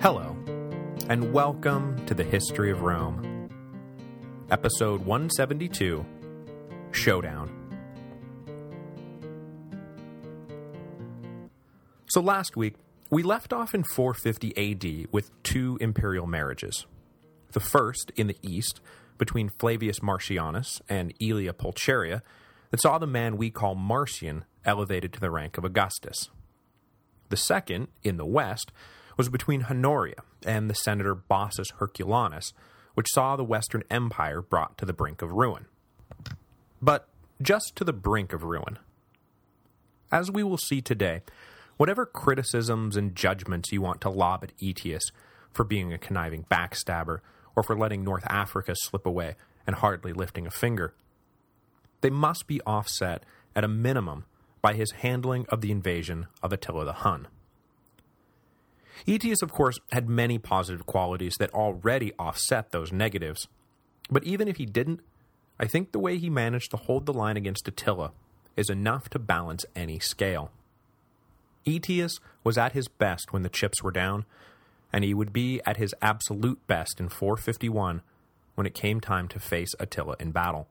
Hello, and welcome to the History of Rome. Episode 172, Showdown. So last week, we left off in 450 AD with two imperial marriages. The first, in the east, between Flavius Marcianus and Aelia Pulcheria, that saw the man we call Marcian elevated to the rank of Augustus. The second, in the west, was between Honoria and the senator Bassus Herculanus, which saw the Western Empire brought to the brink of ruin. But just to the brink of ruin. As we will see today, whatever criticisms and judgments you want to lob at Aetius for being a conniving backstabber or for letting North Africa slip away and hardly lifting a finger, they must be offset at a minimum by his handling of the invasion of Attila the Hun. Aetius, of course, had many positive qualities that already offset those negatives, but even if he didn't, I think the way he managed to hold the line against Attila is enough to balance any scale. Aetius was at his best when the chips were down, and he would be at his absolute best in 451 when it came time to face Attila in battle.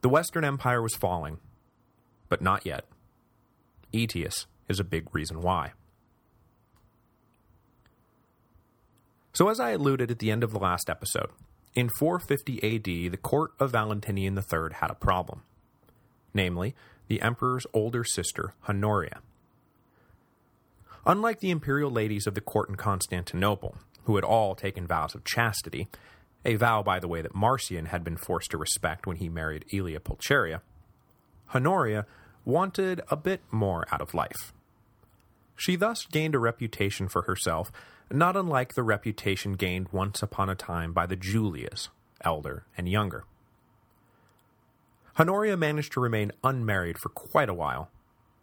The Western Empire was falling, but not yet. Aetius is a big reason why. So as I alluded at the end of the last episode, in 450 AD, the court of Valentinian III had a problem. Namely, the emperor's older sister, Honoria. Unlike the imperial ladies of the court in Constantinople, who had all taken vows of chastity, a vow, by the way, that Marcian had been forced to respect when he married Aelia Pulcheria, Honoria wanted a bit more out of life. She thus gained a reputation for herself, not unlike the reputation gained once upon a time by the Julias, elder and younger. Honoria managed to remain unmarried for quite a while,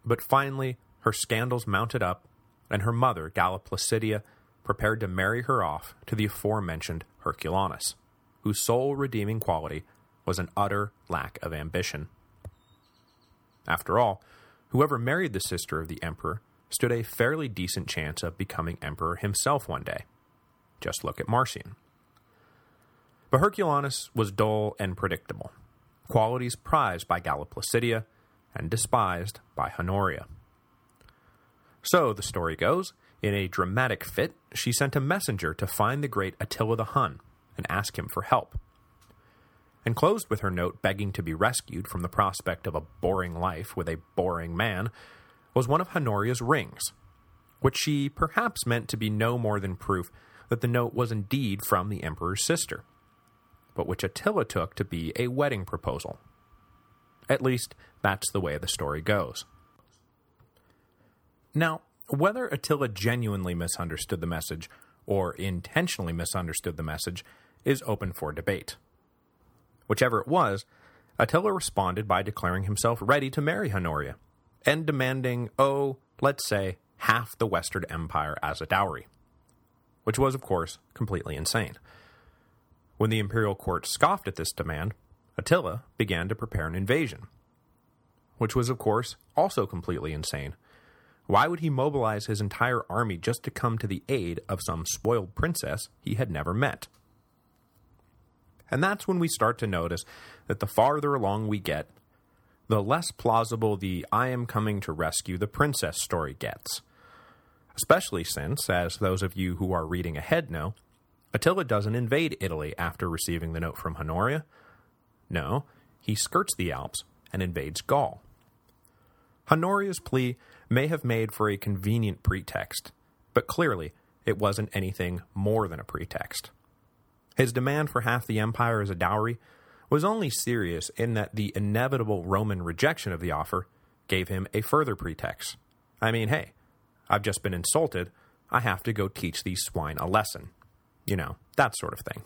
but finally her scandals mounted up, and her mother, Galla Placidia, prepared to marry her off to the aforementioned Herculanus, whose sole redeeming quality was an utter lack of ambition. After all, whoever married the sister of the emperor stood a fairly decent chance of becoming emperor himself one day. Just look at Marcian. But Herculanus was dull and predictable, qualities prized by Galla Placidia and despised by Honoria. So, the story goes, in a dramatic fit, she sent a messenger to find the great Attila the Hun and ask him for help. And closed with her note begging to be rescued from the prospect of a boring life with a boring man was one of Honoria's rings, which she perhaps meant to be no more than proof that the note was indeed from the emperor's sister, but which Attila took to be a wedding proposal. At least, that's the way the story goes. Now, whether Attila genuinely misunderstood the message, or intentionally misunderstood the message, is open for debate. Whichever it was, Attila responded by declaring himself ready to marry Honoria, and demanding, oh, let's say, half the Western Empire as a dowry. Which was, of course, completely insane. When the imperial court scoffed at this demand, Attila began to prepare an invasion. Which was, of course, also completely insane. Why would he mobilize his entire army just to come to the aid of some spoiled princess he had never met? And that's when we start to notice that the farther along we get, the less plausible the I am coming to rescue the princess story gets. Especially since, as those of you who are reading ahead know, Attila doesn't invade Italy after receiving the note from Honoria. No, he skirts the Alps and invades Gaul. Honoria's plea may have made for a convenient pretext, but clearly it wasn't anything more than a pretext. His demand for half the empire as a dowry was only serious in that the inevitable Roman rejection of the offer gave him a further pretext. I mean, hey, I've just been insulted, I have to go teach these swine a lesson. You know, that sort of thing.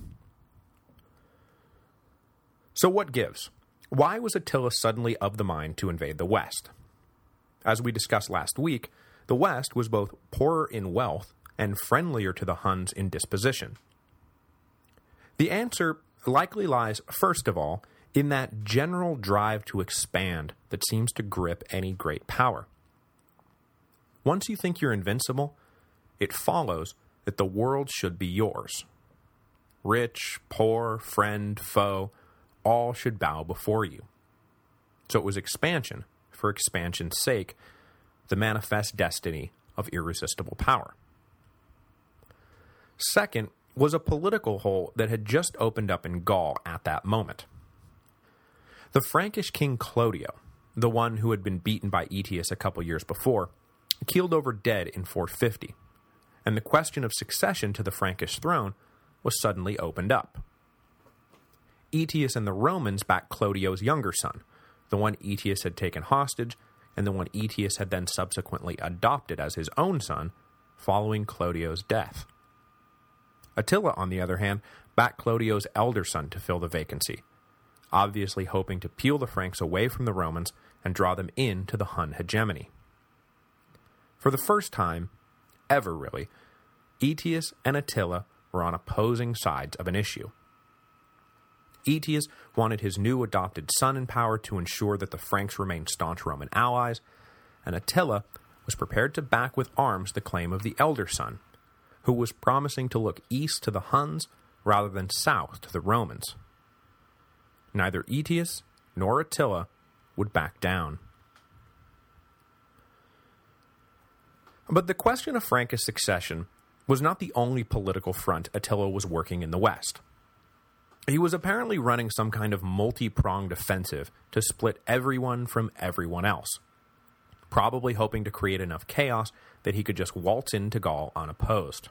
So what gives? Why was Attila suddenly of the mind to invade the West? As we discussed last week, the West was both poorer in wealth and friendlier to the Huns in disposition. The answer likely lies, first of all, in that general drive to expand that seems to grip any great power. Once you think you're invincible, it follows that the world should be yours. Rich, poor, friend, foe, all should bow before you. So it was expansion, for expansion's sake, the manifest destiny of irresistible power. Second was a political hole that had just opened up in Gaul at that moment. The Frankish king Clodio, the one who had been beaten by Aetius a couple years before, keeled over dead in 450, and the question of succession to the Frankish throne was suddenly opened up. Aetius and the Romans backed Clodio's younger son, the one Aetius had taken hostage, and the one Aetius had then subsequently adopted as his own son, following Clodio's death. Attila, on the other hand, backed Clodio's elder son to fill the vacancy, obviously hoping to peel the Franks away from the Romans and draw them into the Hun hegemony. For the first time, ever really, Aetius and Attila were on opposing sides of an issue. Aetius wanted his new adopted son in power to ensure that the Franks remained staunch Roman allies, and Attila was prepared to back with arms the claim of the elder son, who was promising to look east to the Huns rather than south to the Romans. Neither Aetius nor Attila would back down. But the question of Frankish succession was not the only political front Attila was working in the West. He was apparently running some kind of multi-pronged offensive to split everyone from everyone else, probably hoping to create enough chaos that he could just waltz into Gaul unopposed.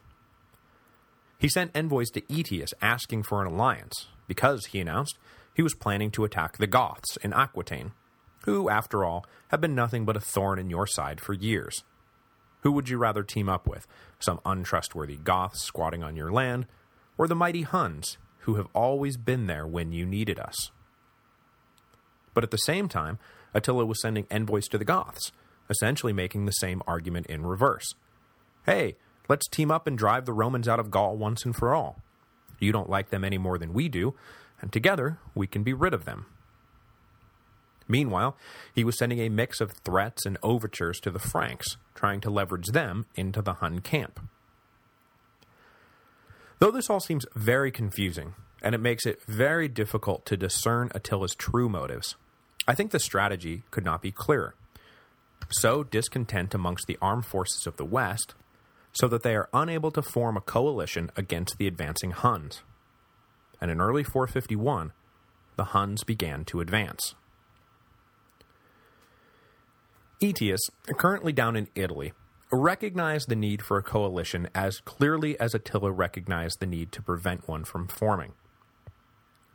He sent envoys to Aetius asking for an alliance, because, he announced, he was planning to attack the Goths in Aquitaine, who, after all, have been nothing but a thorn in your side for years. Who would you rather team up with, some untrustworthy Goths squatting on your land, or the mighty Huns, who have always been there when you needed us? But at the same time, Attila was sending envoys to the Goths, essentially making the same argument in reverse. Hey, let's team up and drive the Romans out of Gaul once and for all. You don't like them any more than we do, and together we can be rid of them. Meanwhile, he was sending a mix of threats and overtures to the Franks, trying to leverage them into the Hun camp. Though this all seems very confusing, and it makes it very difficult to discern Attila's true motives, I think the strategy could not be clearer. Sow discontent amongst the armed forces of the West, so that they are unable to form a coalition against the advancing Huns. And in early 451, the Huns began to advance. Aetius, currently down in Italy, recognized the need for a coalition as clearly as Attila recognized the need to prevent one from forming.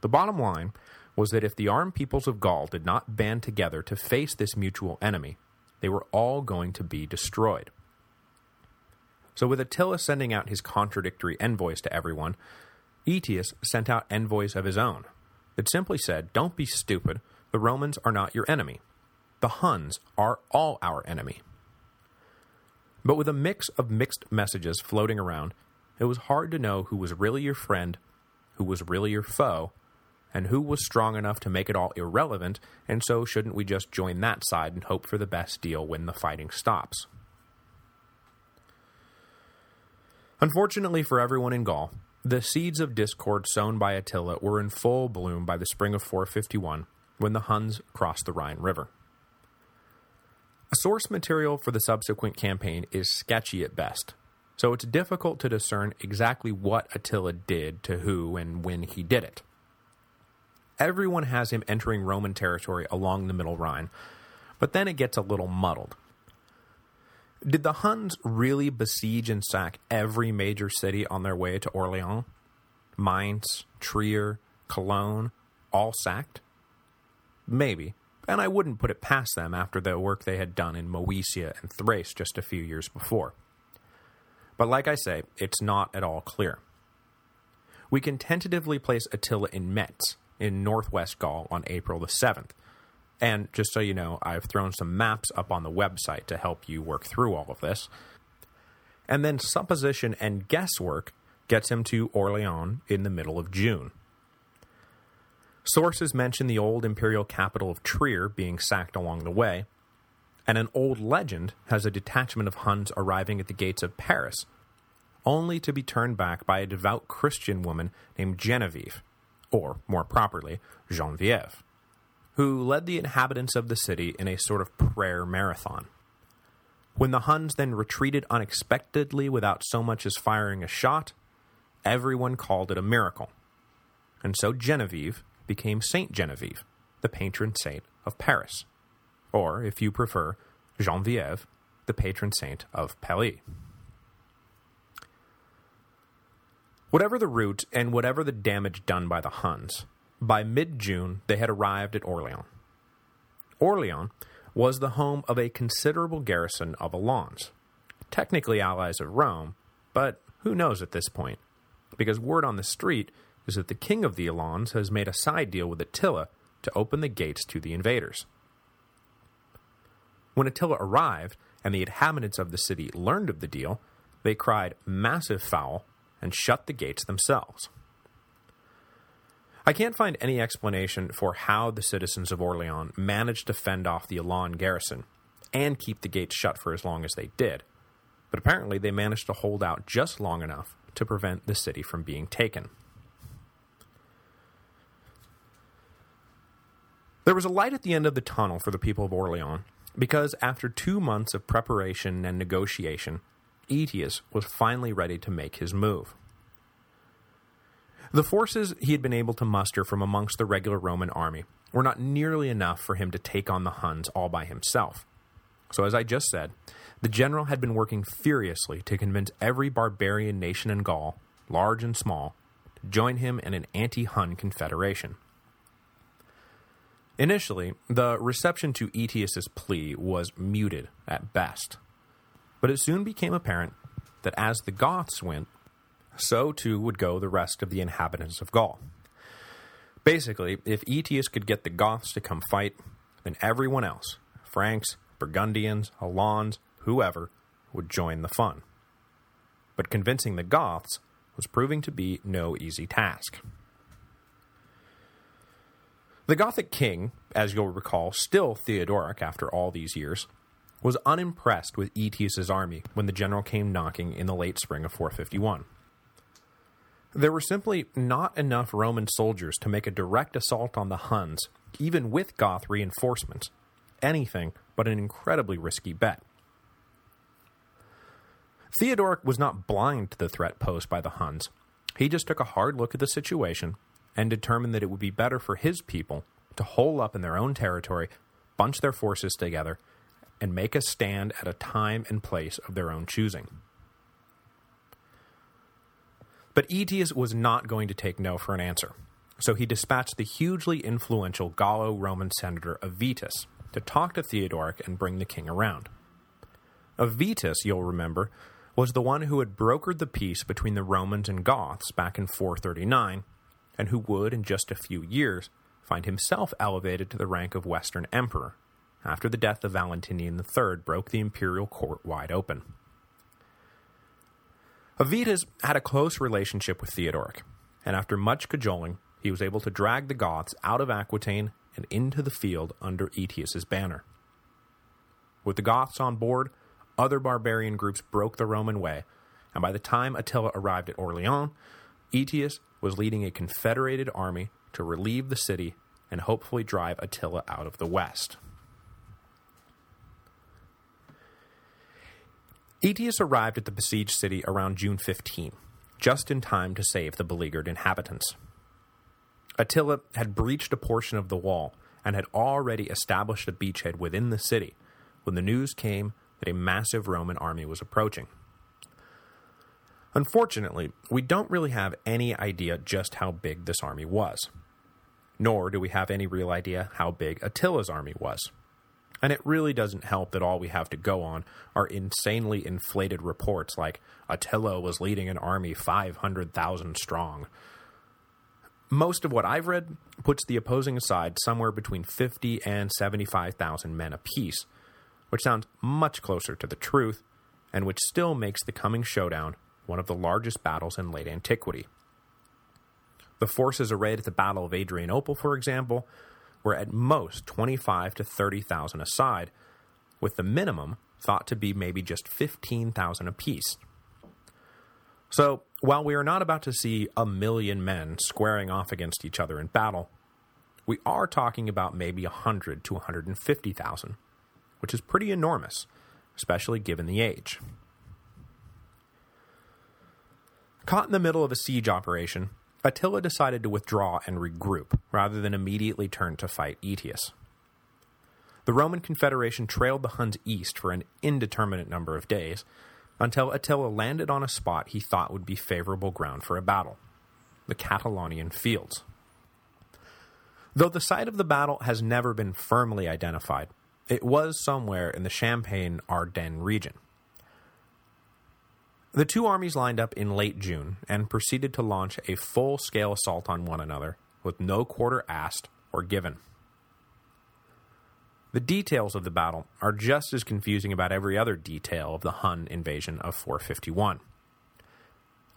The bottom line was that if the armed peoples of Gaul did not band together to face this mutual enemy, they were all going to be destroyed. So with Attila sending out his contradictory envoys to everyone, Aetius sent out envoys of his own that simply said, don't be stupid, the Romans are not your enemy the Huns are all our enemy. But with a mix of mixed messages floating around, it was hard to know who was really your friend, who was really your foe, and who was strong enough to make it all irrelevant, and so shouldn't we just join that side and hope for the best deal when the fighting stops? Unfortunately for everyone in Gaul, the seeds of discord sown by Attila were in full bloom by the spring of 451, when the Huns crossed the Rhine River. Source material for the subsequent campaign is sketchy at best, so it's difficult to discern exactly what Attila did to who and when he did it. Everyone has him entering Roman territory along the Middle Rhine, but then it gets a little muddled. Did the Huns really besiege and sack every major city on their way to Orleans? Mainz, Trier, Cologne, all sacked? Maybe and I wouldn't put it past them after the work they had done in Moesia and Thrace just a few years before. But like I say, it's not at all clear. We can tentatively place Attila in Metz, in northwest Gaul, on April the 7th, and just so you know, I've thrown some maps up on the website to help you work through all of this. And then supposition and guesswork gets him to Orleans in the middle of June. Sources mention the old imperial capital of Trier being sacked along the way, and an old legend has a detachment of Huns arriving at the gates of Paris only to be turned back by a devout Christian woman named Genevieve, or, more properly, Genevieve, who led the inhabitants of the city in a sort of prayer marathon. When the Huns then retreated unexpectedly without so much as firing a shot, everyone called it a miracle. And so Genevieve became Saint Genevieve, the patron saint of Paris, or, if you prefer, Genevieve, the patron saint of Paris. Whatever the route and whatever the damage done by the Huns, by mid-June they had arrived at Orleans. Orleans was the home of a considerable garrison of Alans, technically allies of Rome, but who knows at this point, because word on the street is that the king of the Alans has made a side deal with Attila to open the gates to the invaders. When Attila arrived, and the inhabitants of the city learned of the deal, they cried massive foul and shut the gates themselves. I can't find any explanation for how the citizens of Orleans managed to fend off the Alan garrison and keep the gates shut for as long as they did, but apparently they managed to hold out just long enough to prevent the city from being taken. There was a light at the end of the tunnel for the people of Orleans, because after two months of preparation and negotiation, Aetius was finally ready to make his move. The forces he had been able to muster from amongst the regular Roman army were not nearly enough for him to take on the Huns all by himself. So as I just said, the general had been working furiously to convince every barbarian nation in Gaul, large and small, to join him in an anti-Hun confederation. Initially, the reception to Aetius's plea was muted at best, but it soon became apparent that as the Goths went, so too would go the rest of the inhabitants of Gaul. Basically, if Aetius could get the Goths to come fight, then everyone else, Franks, Burgundians, Alans, whoever, would join the fun. But convincing the Goths was proving to be no easy task. The Gothic king, as you'll recall, still Theodoric after all these years, was unimpressed with Aetius's army when the general came knocking in the late spring of 451. There were simply not enough Roman soldiers to make a direct assault on the Huns, even with Goth reinforcements. Anything but an incredibly risky bet. Theodoric was not blind to the threat posed by the Huns. He just took a hard look at the situation and determined that it would be better for his people to hole up in their own territory, bunch their forces together, and make a stand at a time and place of their own choosing. But Aetius was not going to take no for an answer, so he dispatched the hugely influential Gallo-Roman senator Avitus to talk to Theodoric and bring the king around. Avitus, you'll remember, was the one who had brokered the peace between the Romans and Goths back in 439, and who would, in just a few years, find himself elevated to the rank of Western Emperor, after the death of Valentinian III broke the imperial court wide open. Avitus had a close relationship with Theodoric, and after much cajoling, he was able to drag the Goths out of Aquitaine and into the field under Aetius's banner. With the Goths on board, other barbarian groups broke the Roman way, and by the time Attila arrived at Orleans, Aetius was leading a confederated army to relieve the city and hopefully drive Attila out of the west. Aetius arrived at the besieged city around June 15, just in time to save the beleaguered inhabitants. Attila had breached a portion of the wall and had already established a beachhead within the city when the news came that a massive Roman army was approaching. Unfortunately, we don't really have any idea just how big this army was. Nor do we have any real idea how big Attila's army was and it really doesn't help that all we have to go on are insanely inflated reports like Attila was leading an army 500,000 strong. Most of what I've read puts the opposing side somewhere between 50 and 75,000 men apiece, which sounds much closer to the truth, and which still makes the coming showdown one of the largest battles in late antiquity. The forces arrayed at the Battle of Adrianople, for example, were at most 25 to 30,000 a side, with the minimum thought to be maybe just 15,000 apiece. So, while we are not about to see a million men squaring off against each other in battle, we are talking about maybe 100 to 150,000, which is pretty enormous, especially given the age. Caught in the middle of a siege operation, Attila decided to withdraw and regroup, rather than immediately turn to fight Aetius. The Roman Confederation trailed the Huns east for an indeterminate number of days, until Attila landed on a spot he thought would be favorable ground for a battle, the Catalaunian fields. Though the site of the battle has never been firmly identified, it was somewhere in the Champagne-Ardennes region. The two armies lined up in late June and proceeded to launch a full-scale assault on one another, with no quarter asked or given. The details of the battle are just as confusing about every other detail of the Hun invasion of 451.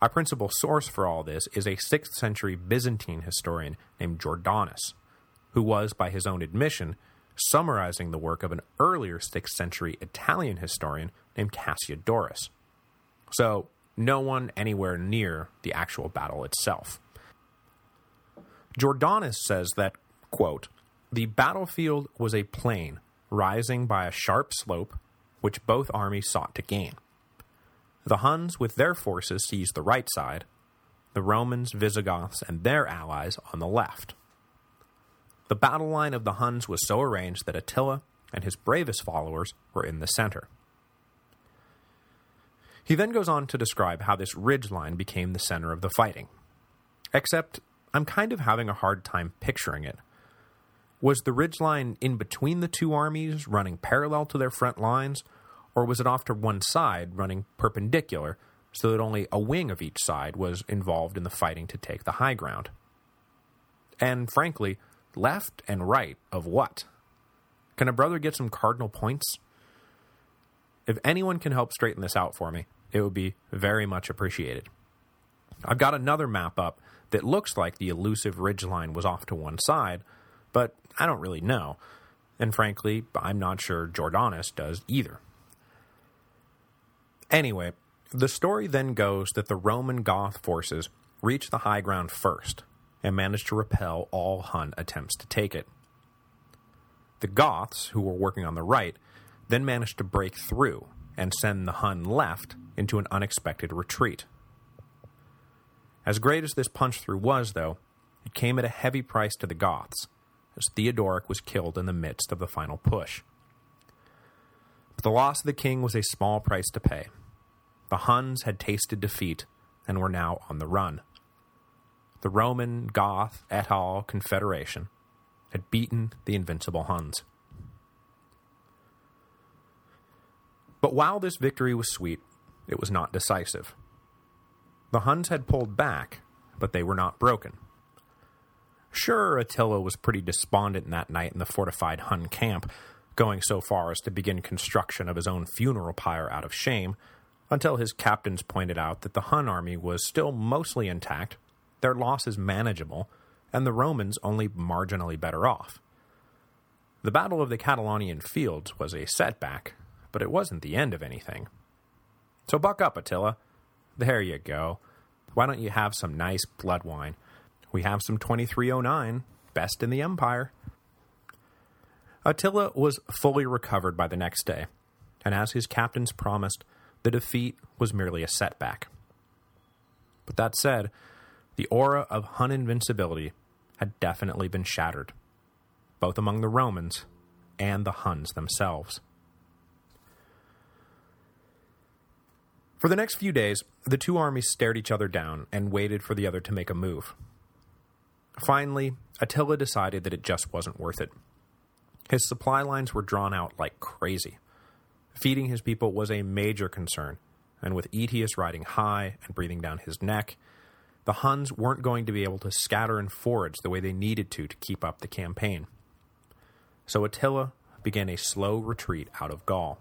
Our principal source for all this is a 6th century Byzantine historian named Jordanes, who was, by his own admission, summarizing the work of an earlier 6th century Italian historian named Cassiodorus. So, no one anywhere near the actual battle itself. Jordanes says that, quote, the battlefield was a plain rising by a sharp slope which both armies sought to gain. The Huns with their forces seized the right side, the Romans, Visigoths, and their allies on the left. The battle line of the Huns was so arranged that Attila and his bravest followers were in the center. He then goes on to describe how this ridge line became the center of the fighting. Except, I'm kind of having a hard time picturing it. Was the ridge line in between the two armies, running parallel to their front lines, or was it off to one side, running perpendicular, so that only a wing of each side was involved in the fighting to take the high ground? And frankly, Left and right of what? Can a brother get some cardinal points? If anyone can help straighten this out for me, it would be very much appreciated. I've got another map up that looks like the elusive ridge line was off to one side, but I don't really know, and frankly, I'm not sure Jordanes does either. Anyway, the story then goes that the Roman Goth forces reached the high ground first, and managed to repel all Hun attempts to take it. The Goths, who were working on the right, then managed to break through and send the Hun left into an unexpected retreat. As great as this punch-through was, though, it came at a heavy price to the Goths, as Theodoric was killed in the midst of the final push. But the loss of the king was a small price to pay. The Huns had tasted defeat and were now on the run the Roman, Goth, et al. confederation had beaten the invincible Huns. But while this victory was sweet, it was not decisive. The Huns had pulled back, but they were not broken. Sure, Attila was pretty despondent that night in the fortified Hun camp, going so far as to begin construction of his own funeral pyre out of shame, until his captains pointed out that the Hun army was still mostly intact their losses manageable, and the Romans only marginally better off. The Battle of the Catalaunian Fields was a setback, but it wasn't the end of anything. So buck up, Attila. There you go. Why don't you have some nice blood wine? We have some 2309, best in the Empire. Attila was fully recovered by the next day, and as his captains promised, the defeat was merely a setback. But that said, the aura of Hun invincibility had definitely been shattered, both among the Romans and the Huns themselves. For the next few days, the two armies stared each other down and waited for the other to make a move. Finally, Attila decided that it just wasn't worth it. His supply lines were drawn out like crazy. Feeding his people was a major concern, and with Aetius riding high and breathing down his neck, the Huns weren't going to be able to scatter and forage the way they needed to to keep up the campaign. So Attila began a slow retreat out of Gaul.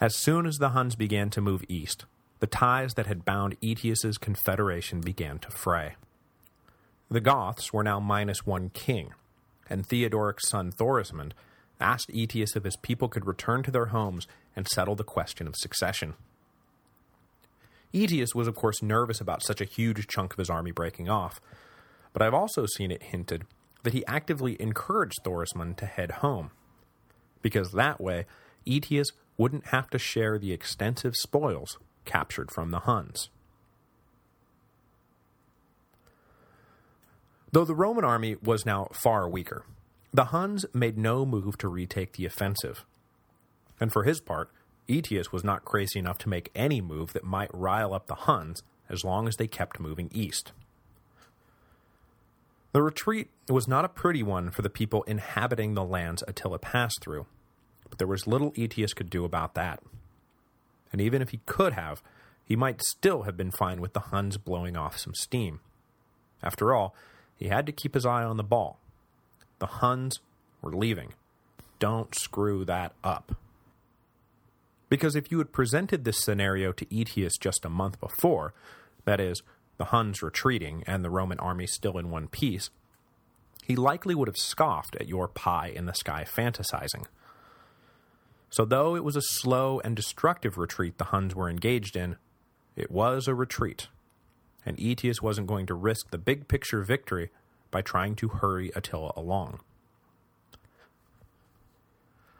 As soon as the Huns began to move east, the ties that had bound Aetius's confederation began to fray. The Goths were now minus one king, and Theodoric's son Thorismund asked Aetius if his people could return to their homes and settle the question of succession. Aetius was of course nervous about such a huge chunk of his army breaking off, but I've also seen it hinted that he actively encouraged Thorismund to head home, because that way Aetius wouldn't have to share the extensive spoils captured from the Huns. Though the Roman army was now far weaker, the Huns made no move to retake the offensive. And for his part, Aetius was not crazy enough to make any move that might rile up the Huns as long as they kept moving east. The retreat was not a pretty one for the people inhabiting the lands Attila passed through, but there was little Aetius could do about that. And even if he could have, he might still have been fine with the Huns blowing off some steam. After all, he had to keep his eye on the ball. The Huns were leaving. Don't screw that up. Because if you had presented this scenario to Aetius just a month before, that is, the Huns retreating and the Roman army still in one piece, he likely would have scoffed at your pie-in-the-sky fantasizing. So though it was a slow and destructive retreat the Huns were engaged in, it was a retreat, and Aetius wasn't going to risk the big-picture victory by trying to hurry Attila along.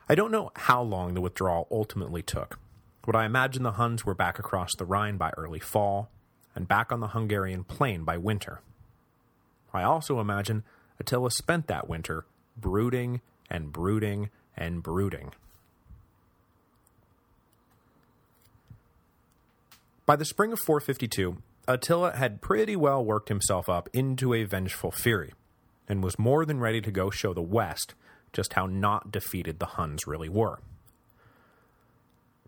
I don't know how long the withdrawal ultimately took, but I imagine the Huns were back across the Rhine by early fall, and back on the Hungarian plain by winter. I also imagine Attila spent that winter brooding and brooding and brooding. By the spring of 452, Attila had pretty well worked himself up into a vengeful fury, and was more than ready to go show the West just how not defeated the Huns really were.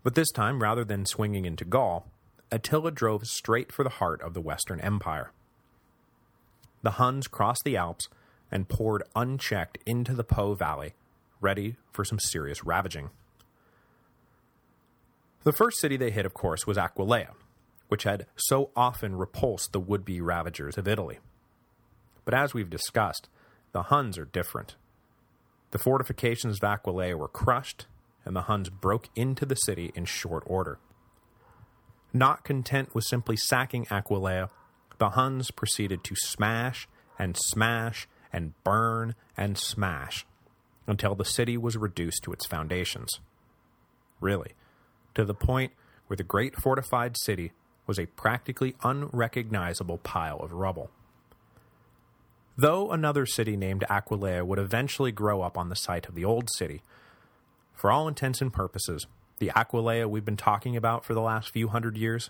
But this time, rather than swinging into Gaul, Attila drove straight for the heart of the Western Empire. The Huns crossed the Alps and poured unchecked into the Po Valley, ready for some serious ravaging. The first city they hit, of course, was Aquileia, which had so often repulsed the would-be ravagers of Italy. But as we've discussed, the Huns are different. The fortifications of Aquileia were crushed, and the Huns broke into the city in short order. Not content with simply sacking Aquileia, the Huns proceeded to smash and smash and burn and smash until the city was reduced to its foundations. Really, to the point where the great fortified city was a practically unrecognizable pile of rubble. Though another city named Aquileia would eventually grow up on the site of the old city, for all intents and purposes, the Aquileia we've been talking about for the last few hundred years,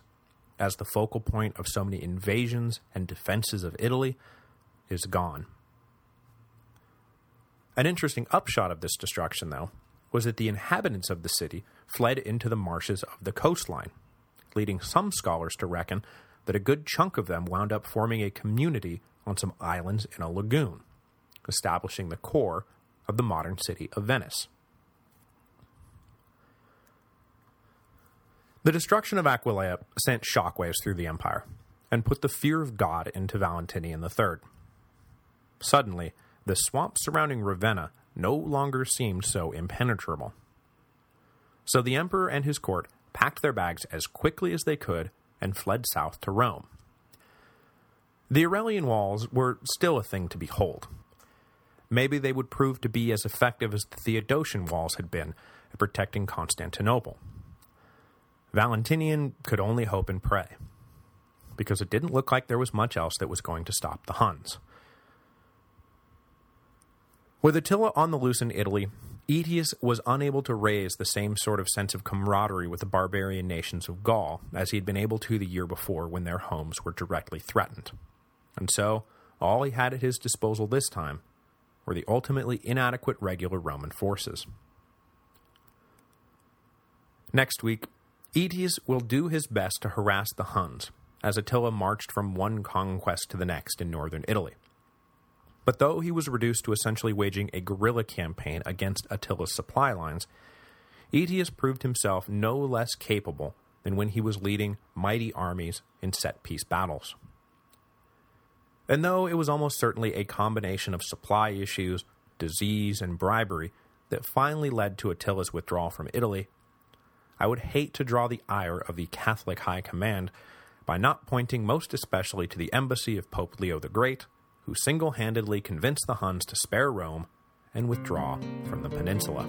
as the focal point of so many invasions and defenses of Italy, is gone. An interesting upshot of this destruction, though, was that the inhabitants of the city fled into the marshes of the coastline, leading some scholars to reckon that a good chunk of them wound up forming a community on some islands in a lagoon, establishing the core of the modern city of Venice. The destruction of Aquileia sent shockwaves through the empire, and put the fear of God into Valentinian III. Suddenly, the swamp surrounding Ravenna no longer seemed so impenetrable. So the emperor and his court packed their bags as quickly as they could and fled south to Rome. The Aurelian walls were still a thing to behold. Maybe they would prove to be as effective as the Theodosian walls had been at protecting Constantinople. Valentinian could only hope and pray, because it didn't look like there was much else that was going to stop the Huns. With Attila on the loose in Italy, Aetius was unable to raise the same sort of sense of camaraderie with the barbarian nations of Gaul as he had been able to the year before when their homes were directly threatened. And so, all he had at his disposal this time were the ultimately inadequate regular Roman forces. Next week, Aetius will do his best to harass the Huns, as Attila marched from one conquest to the next in northern Italy. But though he was reduced to essentially waging a guerrilla campaign against Attila's supply lines, Aetius proved himself no less capable than when he was leading mighty armies in set-piece battles. And though it was almost certainly a combination of supply issues, disease, and bribery that finally led to Attila's withdrawal from Italy, I would hate to draw the ire of the Catholic High Command by not pointing most especially to the embassy of Pope Leo the Great, who single-handedly convinced the Huns to spare Rome and withdraw from the peninsula.